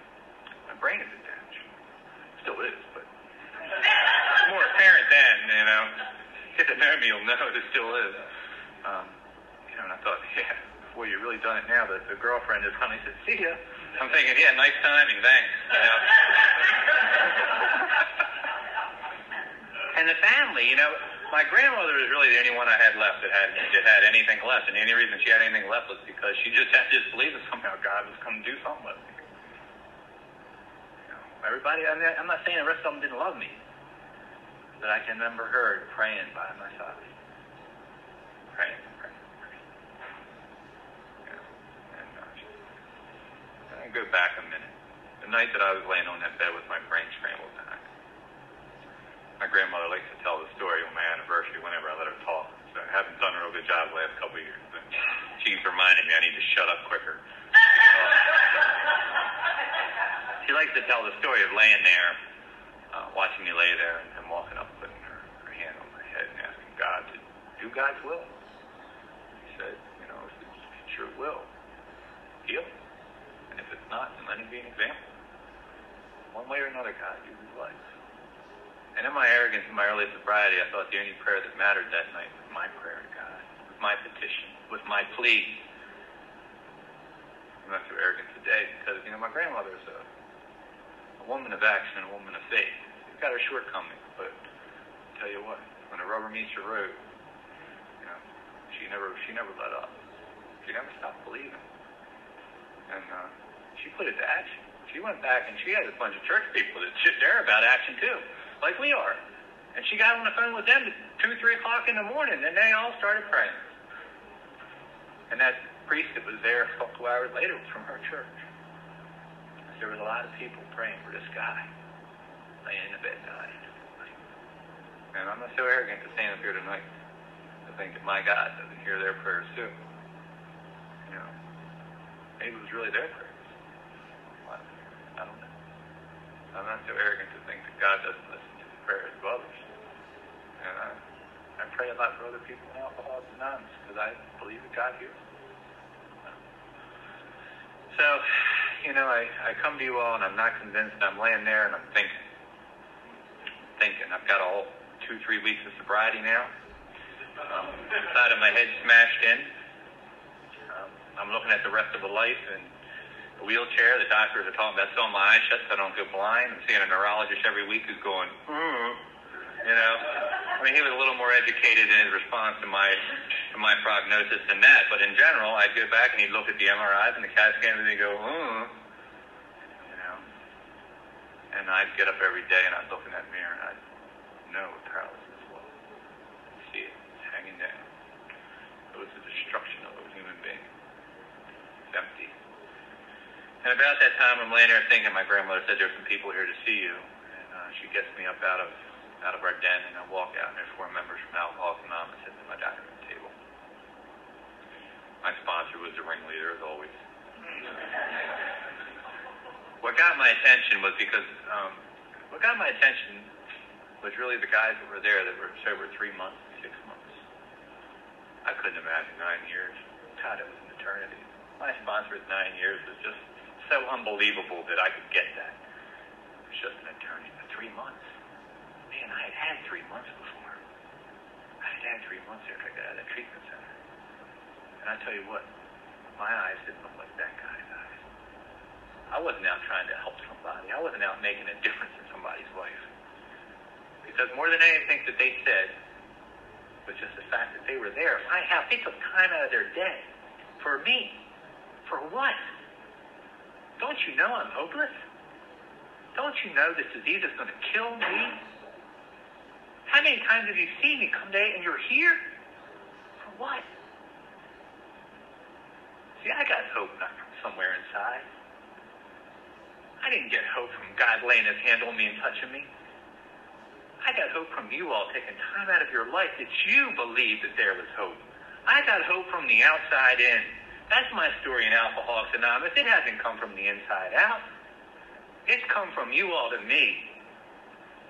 My brain is attached. Still is, but it's more apparent then, you know. Get to know me, you'll know it still is. Um, you know, and I thought, yeah, before you really done it now, the, the girlfriend has finally said, see ya. I'm thinking, yeah, nice timing, thanks. You know? and the family, you know, my grandmother was really the only one I had left that had that had anything left, and the only reason she had anything left was because she just had disbelief that somehow God was going to do something with me. You know, everybody, I mean, I'm not saying the rest of them didn't love me, but I can remember her praying by my side, praying. Go back a minute. The night that I was laying on that bed with my brain scrambled back. My grandmother likes to tell the story on my anniversary whenever I let her talk. So I haven't done a real good job the last couple of years. But she's reminding me I need to shut up quicker. she likes to tell the story of laying there, uh, watching me lay there, and, and walking up, putting her, her hand on my head and asking God to do God's will. He said, you know, if it's your will, heal not, then let him be an example. One way or another, God uses life. And in my arrogance, and my early sobriety, I thought the only prayer that mattered that night was my prayer to God, was my petition, was my plea. I'm not so arrogant today because, you know, my grandmother's a, a woman of action and a woman of faith. She's got her shortcomings, but I'll tell you what, when the rubber meets the road, you know, she never she never let up. She never stopped believing. And uh, she put it to action. She went back and she had a bunch of church people that shit there about action too like we are. And she got on the phone with them at 2, 3 o'clock in the morning, and they all started praying. And that priest that was there a couple hours later was from her church. There was a lot of people praying for this guy laying in the bed dying. And I'm not so arrogant to stand up here tonight to think that my God doesn't hear their prayers too. You know, maybe it was really their prayers. I don't know. I'm not so arrogant to think that God doesn't listen to the prayers of others. And I, I pray a lot for other people in Alcoholics Anonymous because I believe that God hears. So, you know, I, I come to you all and I'm not convinced. I'm laying there and I'm thinking, thinking. I've got all two, three weeks of sobriety now. Um, side of my head smashed in. Um, I'm looking at the rest of the life and wheelchair. The doctors are talking about sewing my eyes shut so I don't go blind. I'm seeing a neurologist every week who's going, mm, you know. I mean, he was a little more educated in his response to my to my prognosis than that. But in general, I'd go back and he'd look at the MRIs and the CAT scans and he'd go, mm, you know. And I'd get up every day and I'd look in that mirror and I'd know paralysis was. See it hanging down. It was the destruction of a human being. It's empty. And about that time, I'm laying there thinking. My grandmother said there's some people here to see you, and uh, she gets me up out of out of our den, and I walk out, and there's four members from Alcoholics Anonymous sitting at my dining room table. My sponsor was the ringleader, as always. what got my attention was because um, what got my attention was really the guys that were there that were sober three months, six months. I couldn't imagine nine years. God, it was an eternity. My sponsor at nine years was just so unbelievable that I could get that. It was just an attorney for three months. Man, I had had three months before. I had had three months after I got out of that treatment center. And I tell you what, my eyes didn't look like that guy's eyes. I wasn't out trying to help somebody. I wasn't out making a difference in somebody's life. Because more than anything that they said was just the fact that they were there. My house, they took time out of their day for me. For what? Don't you know I'm hopeless? Don't you know this disease is going to kill me? How many times have you seen me come today and you're here? For what? See, I got hope from somewhere inside. I didn't get hope from God laying his hand on me and touching me. I got hope from you all taking time out of your life that you believed that there was hope. I got hope from the outside in. That's my story in Alcoholics Anonymous. It hasn't come from the inside out. It's come from you all to me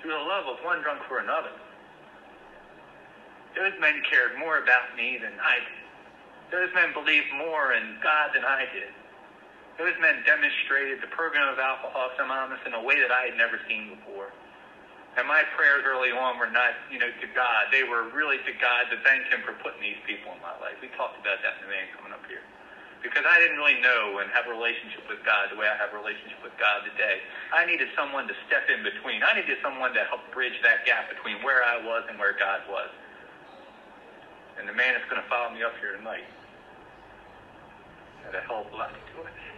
through the love of one drunk for another. Those men cared more about me than I did. Those men believed more in God than I did. Those men demonstrated the program of Alcoholics Anonymous in a way that I had never seen before. And my prayers early on were not, you know, to God. They were really to God to thank Him for putting these people in my life. We talked about that in the man coming up here because I didn't really know and have a relationship with God the way I have a relationship with God today. I needed someone to step in between. I needed someone to help bridge that gap between where I was and where God was. And the man that's going to follow me up here tonight had a hell of a lot to do with it.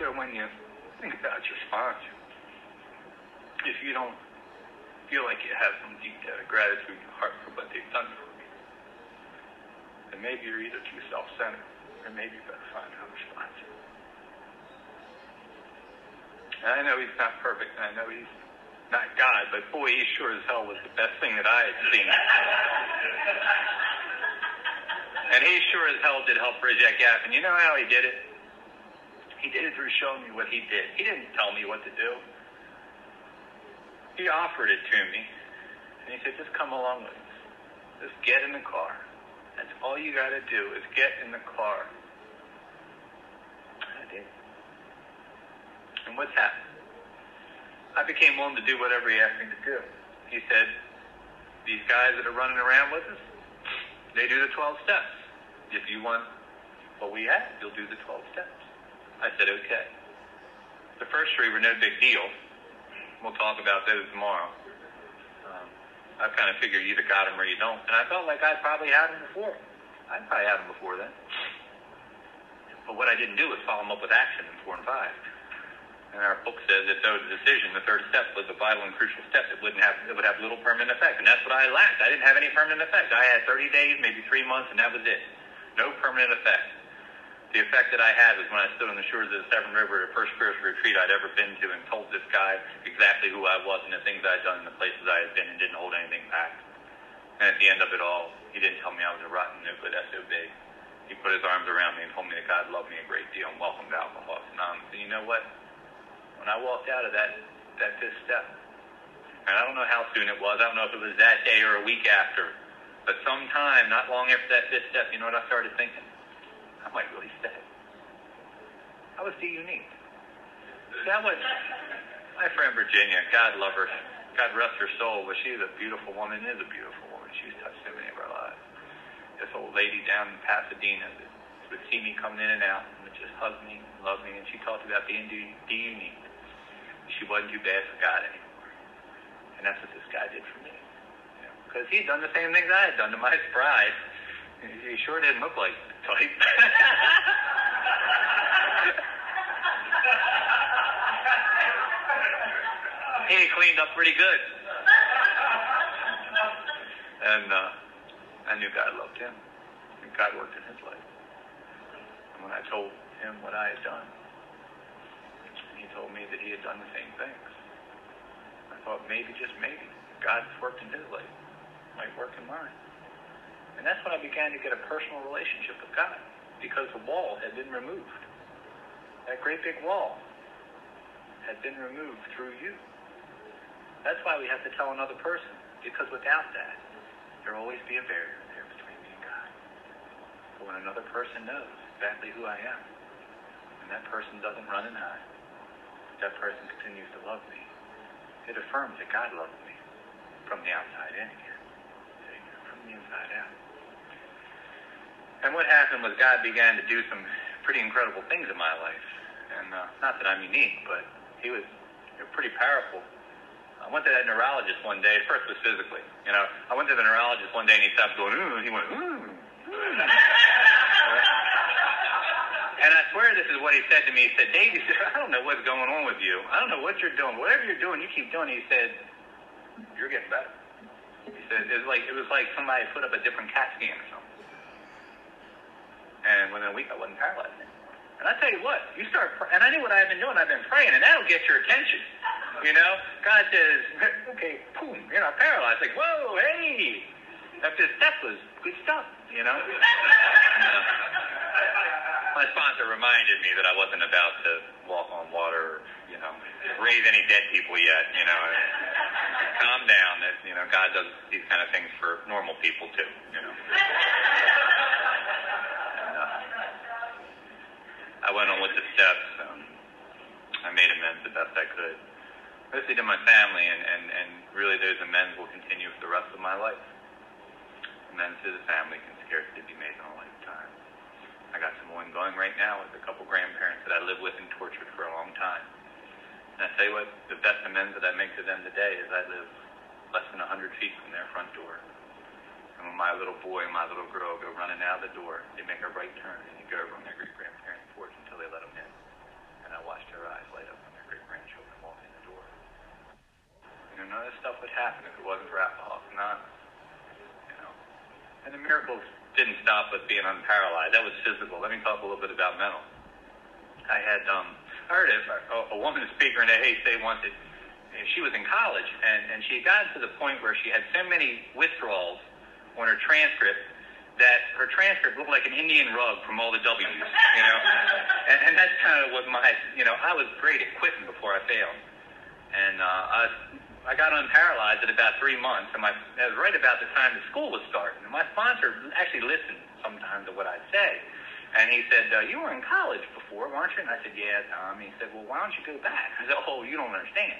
So when you think about your sponsor, if you don't feel like you have some deep debt of gratitude in your heart for what they've done for you. And maybe you're either too self-centered, or maybe you better find another sponsor. And I know he's not perfect, and I know he's not God, but boy, he sure as hell was the best thing that I had seen. and he sure as hell did help bridge that gap. And you know how he did it? He did it through showing me what he did. He didn't tell me what to do. He offered it to me. And he said, just come along with us. Just get in the car. That's all you got to do is get in the car. I did. And what's happened? I became willing to do whatever he asked me to do. He said, these guys that are running around with us, they do the 12 steps. If you want what we have, you'll do the 12 steps. I said, okay. The first three were no big deal. We'll talk about those tomorrow. Um, I kind of figured you either got them or you don't. And I felt like I probably had them before. I probably had them before then. But what I didn't do was follow them up with action in four and five. And our book says that though the decision, the third step, was a vital and crucial step, it wouldn't have it would have little permanent effect. And that's what I lacked. I didn't have any permanent effect. I had 30 days, maybe three months, and that was it. No permanent effect. The effect that I had was when I stood on the shores of the Severn River at the first spiritual retreat I'd ever been to and told this guy exactly who I was and the things I'd done and the places I had been and didn't hold anything back. And at the end of it all, he didn't tell me I was a rotten, good SOB. He put his arms around me and told me that God loved me a great deal and welcomed Alcoholics Anonymous. And you know what? When I walked out of that, that fifth step, and I don't know how soon it was, I don't know if it was that day or a week after, but sometime, not long after that fifth step, you know what I started thinking? I might really stay. I was too unique. That was my friend Virginia. God love her. God rest her soul, but she she's a beautiful woman, is a beautiful woman. She's touched so many of our lives this old lady down in Pasadena that would see me coming in and out and would just hug me and love me. And she talked about being de- unique. She wasn't too bad for God anymore. And that's what this guy did for me. Because you know, he'd done the same things I had done to my surprise. He sure didn't look like the type. he cleaned up pretty good. And uh, I knew God loved him. And God worked in his life. And when I told him what I had done, he told me that he had done the same things. I thought maybe, just maybe, God's worked in his life. Might work in mine. And that's when I began to get a personal relationship with God. Because the wall had been removed. That great big wall had been removed through you. That's why we have to tell another person. Because without that, There'll always be a barrier there between me and God. But when another person knows exactly who I am, and that person doesn't run and hide, that person continues to love me, it affirms that God loves me from the outside in again. From the inside out. And what happened was God began to do some pretty incredible things in my life. And uh, not that I'm unique, but he was pretty powerful I went to that neurologist one day. First was physically, you know. I went to the neurologist one day and he stopped going, ooh, he went, ooh. and I swear this is what he said to me. He said, Dave, he said, I don't know what's going on with you. I don't know what you're doing. Whatever you're doing, you keep doing. He said, you're getting better. He said, it was like, it was like somebody put up a different CAT scan or something. And within a week, I wasn't paralyzed. And I tell you what, you start, and I knew what I've been doing. I've been praying, and that'll get your attention. You know, God says, okay, boom, you're not paralyzed. Like, whoa, hey, that this step was good stuff. You know. My sponsor reminded me that I wasn't about to walk on water, or, you know, raise any dead people yet. You know, calm down. That you know, God does these kind of things for normal people too. You know. I went on with the steps. Um, I made amends the best I could, mostly to my family, and, and, and really those amends will continue for the rest of my life. Amends to the family can scarcely be made in a lifetime. I got some ongoing right now with a couple grandparents that I live with and tortured for a long time. And I tell you what, the best amends that I make to them today is I live less than 100 feet from their front door. And when my little boy and my little girl go running out of the door, they make a right turn and they go over on their great grandparents' porch until they let them in. And I watched their eyes light up when their great grandchildren walk in the door. You know, none of this stuff would happen if it wasn't for Alcoholics Anonymous. You know, and the miracles didn't stop with being unparalyzed. That was physical. Let me talk a little bit about mental. I had um, heard a, a, a woman speaker in the say once that she was in college and, and she had gotten to the point where she had so many withdrawals on her transcript that her transcript looked like an Indian rug from all the W's, you know? and, and that's kind of what my, you know, I was great at quitting before I failed. And uh, I, I got unparalyzed at about three months, and my, that was right about the time the school was starting. And my sponsor actually listened sometimes to what I'd say. And he said, uh, you were in college before, weren't you? And I said, yeah, Tom. He said, well, why don't you go back? I said, oh, you don't understand.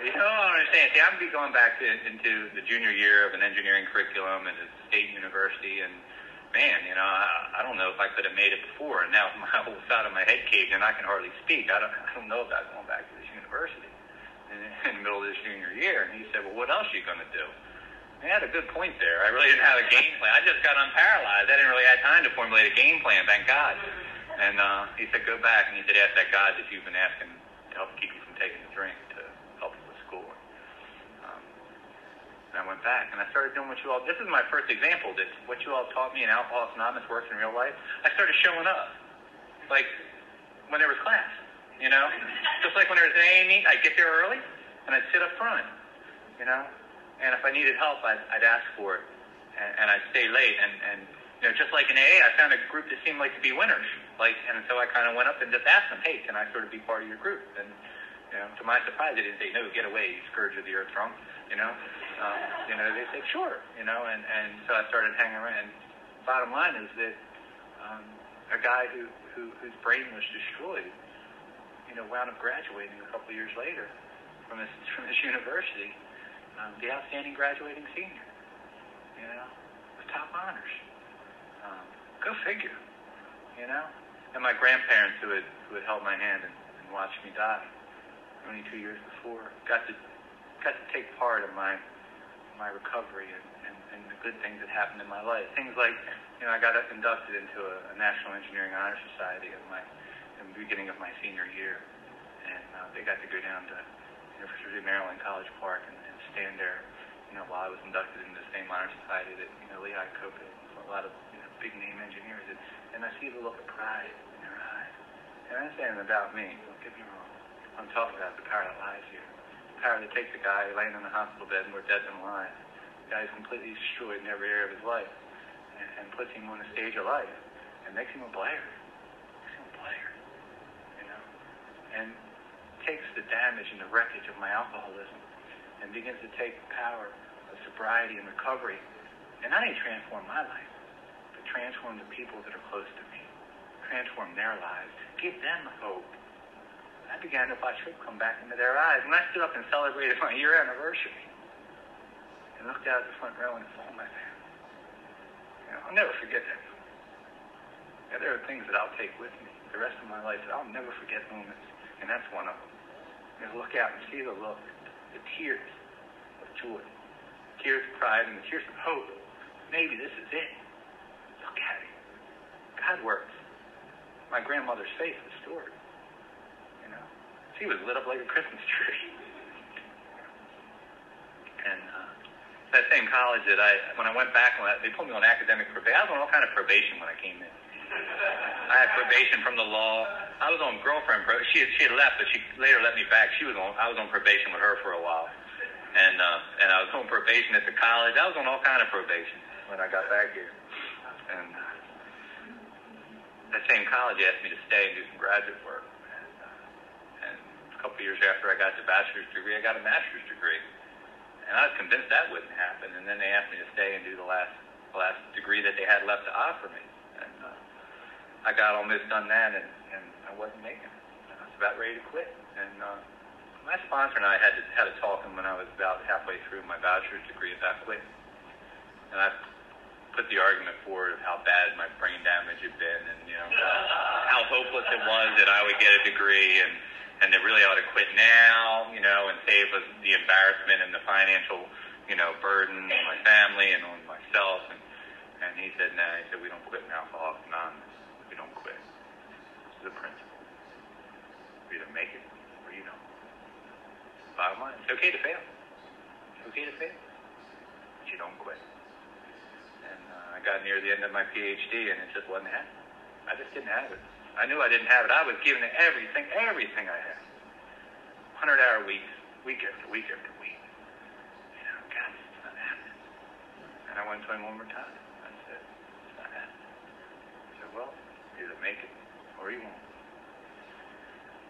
You don't understand. See, I'm be going back to, into the junior year of an engineering curriculum at a state university, and man, you know, I, I don't know if I could have made it before. And now my whole side of my head caved and I can hardly speak. I don't, I don't know about going back to this university in, in the middle of this junior year. And he said, well, what else are you going to do? He had a good point there. I really didn't have a game plan. I just got unparalyzed. I didn't really have time to formulate a game plan, thank God. And uh, he said, go back. And he said, ask that God that you've been asking to help keep you from taking the drink to help you with school. Um, and I went back and I started doing what you all, this is my first example that what you all taught me in Alcoholics Anonymous works in real life. I started showing up. Like when there was class, you know? Just like when there was an AA meet, I'd get there early and I'd sit up front, you know? And if I needed help, I'd, I'd ask for it, and, and I'd stay late. And, and you know, just like in AA, I found a group that seemed like to be winners. Like, and so I kind of went up and just asked them, "Hey, can I sort of be part of your group?" And you know, to my surprise, they didn't say, "No, get away, you scourge of the earth drunk." You know, um, you know, they said, "Sure." You know, and and so I started hanging around. And bottom line is that um, a guy who, who whose brain was destroyed, you know, wound up graduating a couple years later from this from this university um, the outstanding graduating senior, you know, with top honors. Um, go figure, you know. And my grandparents, who had who had held my hand and, and watched me die, 22 years before, got to got to take part in my my recovery and, and, and the good things that happened in my life. Things like, you know, I got inducted into a, a National Engineering Honor Society in my in the beginning of my senior year, and uh, they got to go down to University of Maryland College Park and, and stand there, you know, while I was inducted into the same honor society that, you know, Lehigh Cope a lot of you know, big name engineers. And, and I see the look of pride in their eyes. And I'm saying about me, don't get me wrong. I'm talking about the power that lies here. The power that takes a guy laying in the hospital bed and we're dead than alive. The guy who's completely destroyed in every area of his life and, and puts him on the stage of life and makes him a player. Makes him a player. You know? And takes the damage and the wreckage of my alcoholism and begins to take the power of sobriety and recovery and not only transform my life, but transform the people that are close to me, transform their lives, give them hope. I began to watch hope come back into their eyes. When I stood up and celebrated my year anniversary and looked out the front row and saw my family, you know, I'll never forget that. Yeah, there are things that I'll take with me the rest of my life that I'll never forget moments, and that's one of them. Know, look out and see the look, the tears of joy, tears of pride, and the tears of hope. Maybe this is it. Look at it. God works. My grandmother's face restored. You know, she was lit up like a Christmas tree. And uh, that same college that I, when I went back, they put me on academic probation. I was on all kind of probation when I came in. I had probation from the law. I was on girlfriend pro. She she had left, but she later let me back. She was on. I was on probation with her for a while, and uh, and I was on probation at the college. I was on all kind of probation when I got back here, and that same college asked me to stay and do some graduate work. And, uh, a couple of years after I got the bachelor's degree, I got a master's degree, and I was convinced that wouldn't happen. And then they asked me to stay and do the last last degree that they had left to offer me. And uh, I got almost done that, and, and I wasn't making it. I was about ready to quit. And uh, my sponsor and I had to, had a talking when I was about halfway through my bachelor's degree about quitting. And I put the argument forward of how bad my brain damage had been, and you know how hopeless it was that I would get a degree, and and that really ought to quit now, you know, and save us the embarrassment and the financial, you know, burden on my family and on myself. And and he said, no, nah. he said we don't quit in Alcoholics Anonymous quit. This is a principle. You either make it or you don't. Bottom line, it's okay to fail. It's okay to fail. But you don't quit. And uh, I got near the end of my PhD and it just wasn't happening. I just didn't have it. I knew I didn't have it. I was giving it everything, everything I had. 100 hour weeks, week after week after week. You know, God, it's not happening. And I went to him one more time. I said, it's not happening. I said, well, either make it or you won't.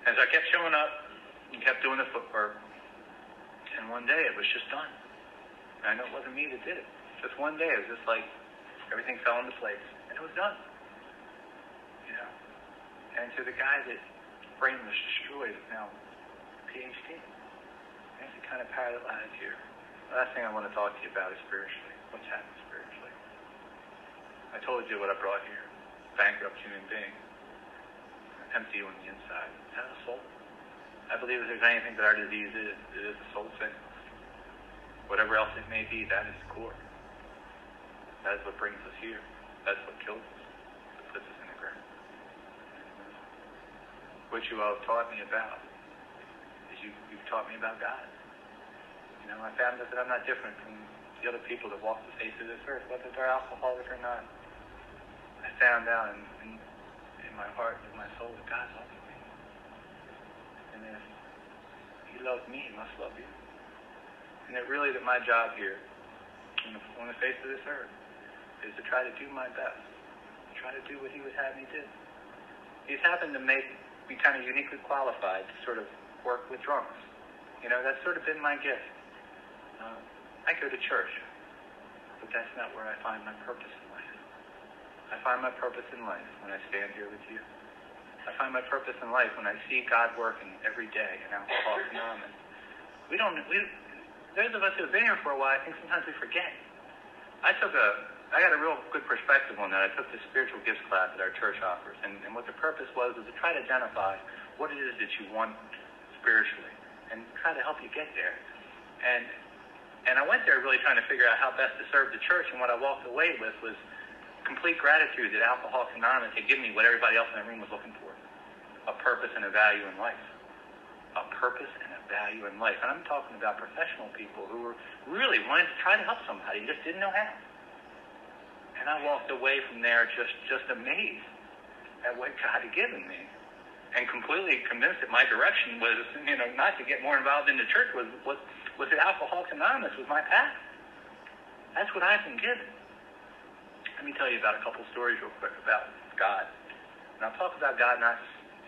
As I kept showing up and kept doing the footwork, and one day it was just done. I know it wasn't me that did it. Just one day, it was just like everything fell into place, and it was done. You know? And to the guy that brain was destroyed now PhD. There's a kind of parallel here. The last thing I want to talk to you about is spiritually. What's happened spiritually? I told you what I brought here. Bankrupt human being. Empty on the inside. Is that a soul? I believe if there's anything that our disease is, it is a soul sickness. Whatever else it may be, that is the core. That is what brings us here. That's what kills us. That puts us in the ground. What you all have taught me about is you, you've taught me about God. You know, I found out that I'm not different from the other people that walk the face of this earth, whether they're alcoholic or not. I found out in, in my heart, in my soul, that God loves me. And if He loves me, He must love you. And that really that my job here, on the, on the face of this earth, is to try to do my best. To try to do what He would have me do. He's happened to make me kind of uniquely qualified to sort of work with drunks. You know, that's sort of been my gift. Uh, I go to church, but that's not where I find my purpose in life. I find my purpose in life when I stand here with you. I find my purpose in life when I see God working every day in Alcoholics Anonymous. We don't, we, those of us who have been here for a while, I think sometimes we forget. I took a, I got a real good perspective on that. I took the spiritual gifts class that our church offers, and, and what the purpose was was to try to identify what it is that you want spiritually, and try to help you get there. And and I went there really trying to figure out how best to serve the church. And what I walked away with was complete gratitude that Alcoholics Anonymous had given me what everybody else in the room was looking for a purpose and a value in life. A purpose and a value in life. And I'm talking about professional people who were really wanting to try to help somebody, just didn't know how. And I walked away from there just, just amazed at what God had given me. And completely convinced that my direction was, you know, not to get more involved in the church was, was was that Alcoholics Anonymous was my path. That's what I've been given. Let me tell you about a couple stories real quick about God. And I'll talk about God not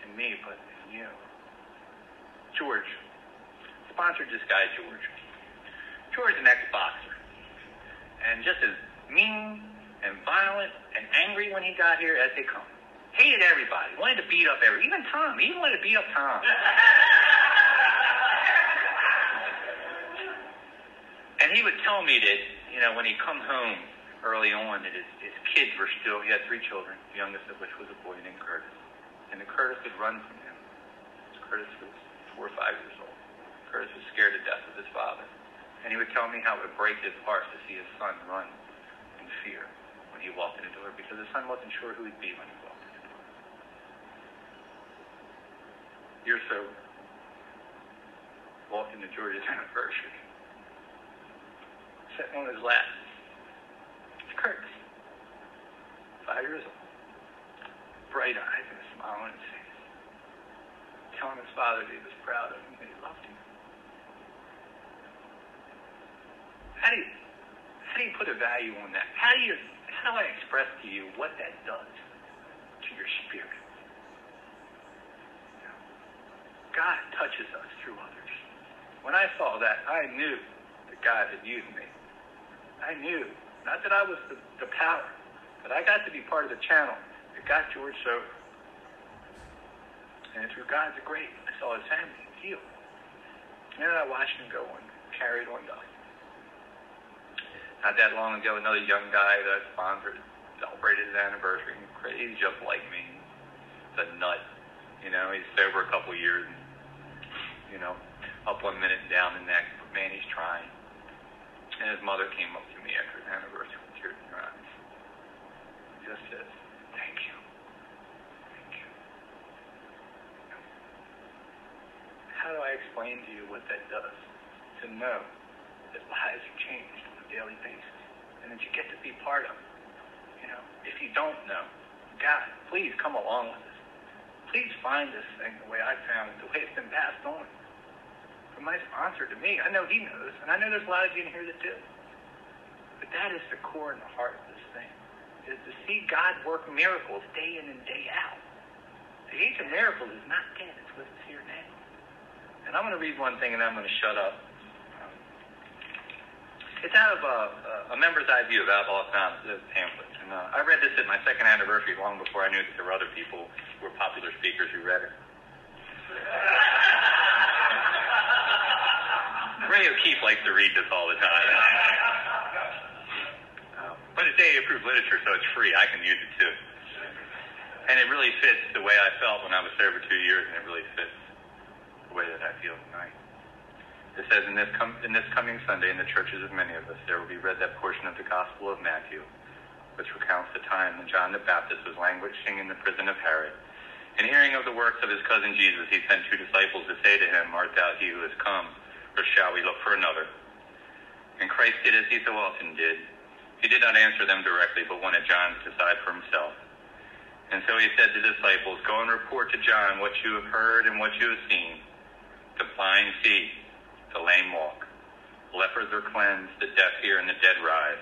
in me, but in you. George. Sponsored this guy, George. George an ex-boxer. And just as mean and violent and angry when he got here as they come. Hated everybody. Wanted to beat up everybody. Even Tom. He even wanted to beat up Tom. And he would tell me that, you know, when he come home early on, that his, his kids were still, he had three children, the youngest of which was a boy named Curtis. And the Curtis would run from him. Curtis was four or five years old. Curtis was scared to death of his father. And he would tell me how it would break his heart to see his son run in fear when he walked in the door because his son wasn't sure who he'd be when he walked in the door. Years so walked into George's anniversary sitting on his lap. Curtis. Five years old. Bright eyes and a smile on his face. Telling his father that he was proud of him, that he loved him. How do you, how do you put a value on that? How do you, how do I express to you what that does to your spirit? God touches us through others. When I saw that, I knew that God had used me I knew, not that I was the, the power, but I got to be part of the channel that got George sober. And through God's grace, I saw his family healed. And I watched him go and carried on up. Not that long ago, another young guy that I sponsored celebrated his anniversary. He's just like me. He's a nut. You know, he's sober a couple years. You know, up one minute and down the next. But man, he's trying. And his mother came up to me after his anniversary with tears in her eyes. Just says, thank you. Thank you. How do I explain to you what that does? To know that lives are changed on a daily basis and that you get to be part of it. You know, if you don't know, God, please come along with us. Please find this thing the way I found it, the way it's been passed on from my sponsor to me. I know he knows, and I know there's a lot of you in here that do. But that is the core and the heart of this thing, is to see God work miracles day in and day out. The age of miracles is not dead. It's with us here now. And I'm going to read one thing, and I'm going to shut up. It's out of uh, a member's eye view of Alcoholics Anonymous pamphlet. And uh, I read this at my second anniversary long before I knew that there were other people who were popular speakers who read it. Ray O'Keefe likes to read this all the time. Uh, but it's AA approved literature, so it's free. I can use it too. And it really fits the way I felt when I was there for two years, and it really fits the way that I feel tonight. It says, in this, com- in this coming Sunday, in the churches of many of us, there will be read that portion of the Gospel of Matthew, which recounts the time when John the Baptist was languishing in the prison of Herod. And hearing of the works of his cousin Jesus, he sent two disciples to say to him, Art thou he who has come, or shall we look for another? And Christ did as he so often did. He did not answer them directly, but wanted John to decide for himself. And so he said to the disciples, Go and report to John what you have heard and what you have seen. The blind see, the lame walk, lepers are cleansed, the deaf hear, and the dead rise,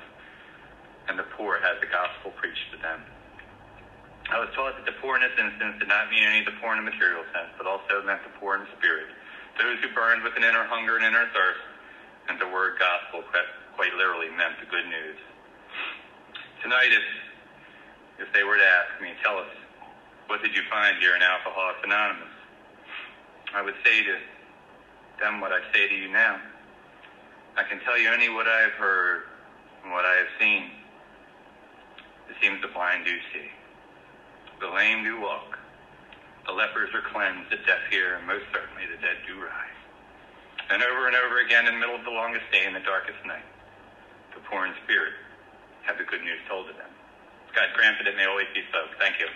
and the poor have the gospel preached to them. I was taught that the poor in this instance did not mean any of the poor in a material sense, but also meant the poor in spirit, those who burned with an inner hunger and inner thirst, and the word gospel quite literally meant the good news. Tonight, if if they were to ask me, tell us, what did you find here in Alcoholics Anonymous? I would say to them what I say to you now. I can tell you only what I have heard and what I have seen. It seems the blind do see. The lame do walk. The lepers are cleansed, the deaf hear, and most certainly the dead do rise. And over and over again in the middle of the longest day and the darkest night, the poor in spirit have the good news told to them. God grant that it may always be so. Thank you.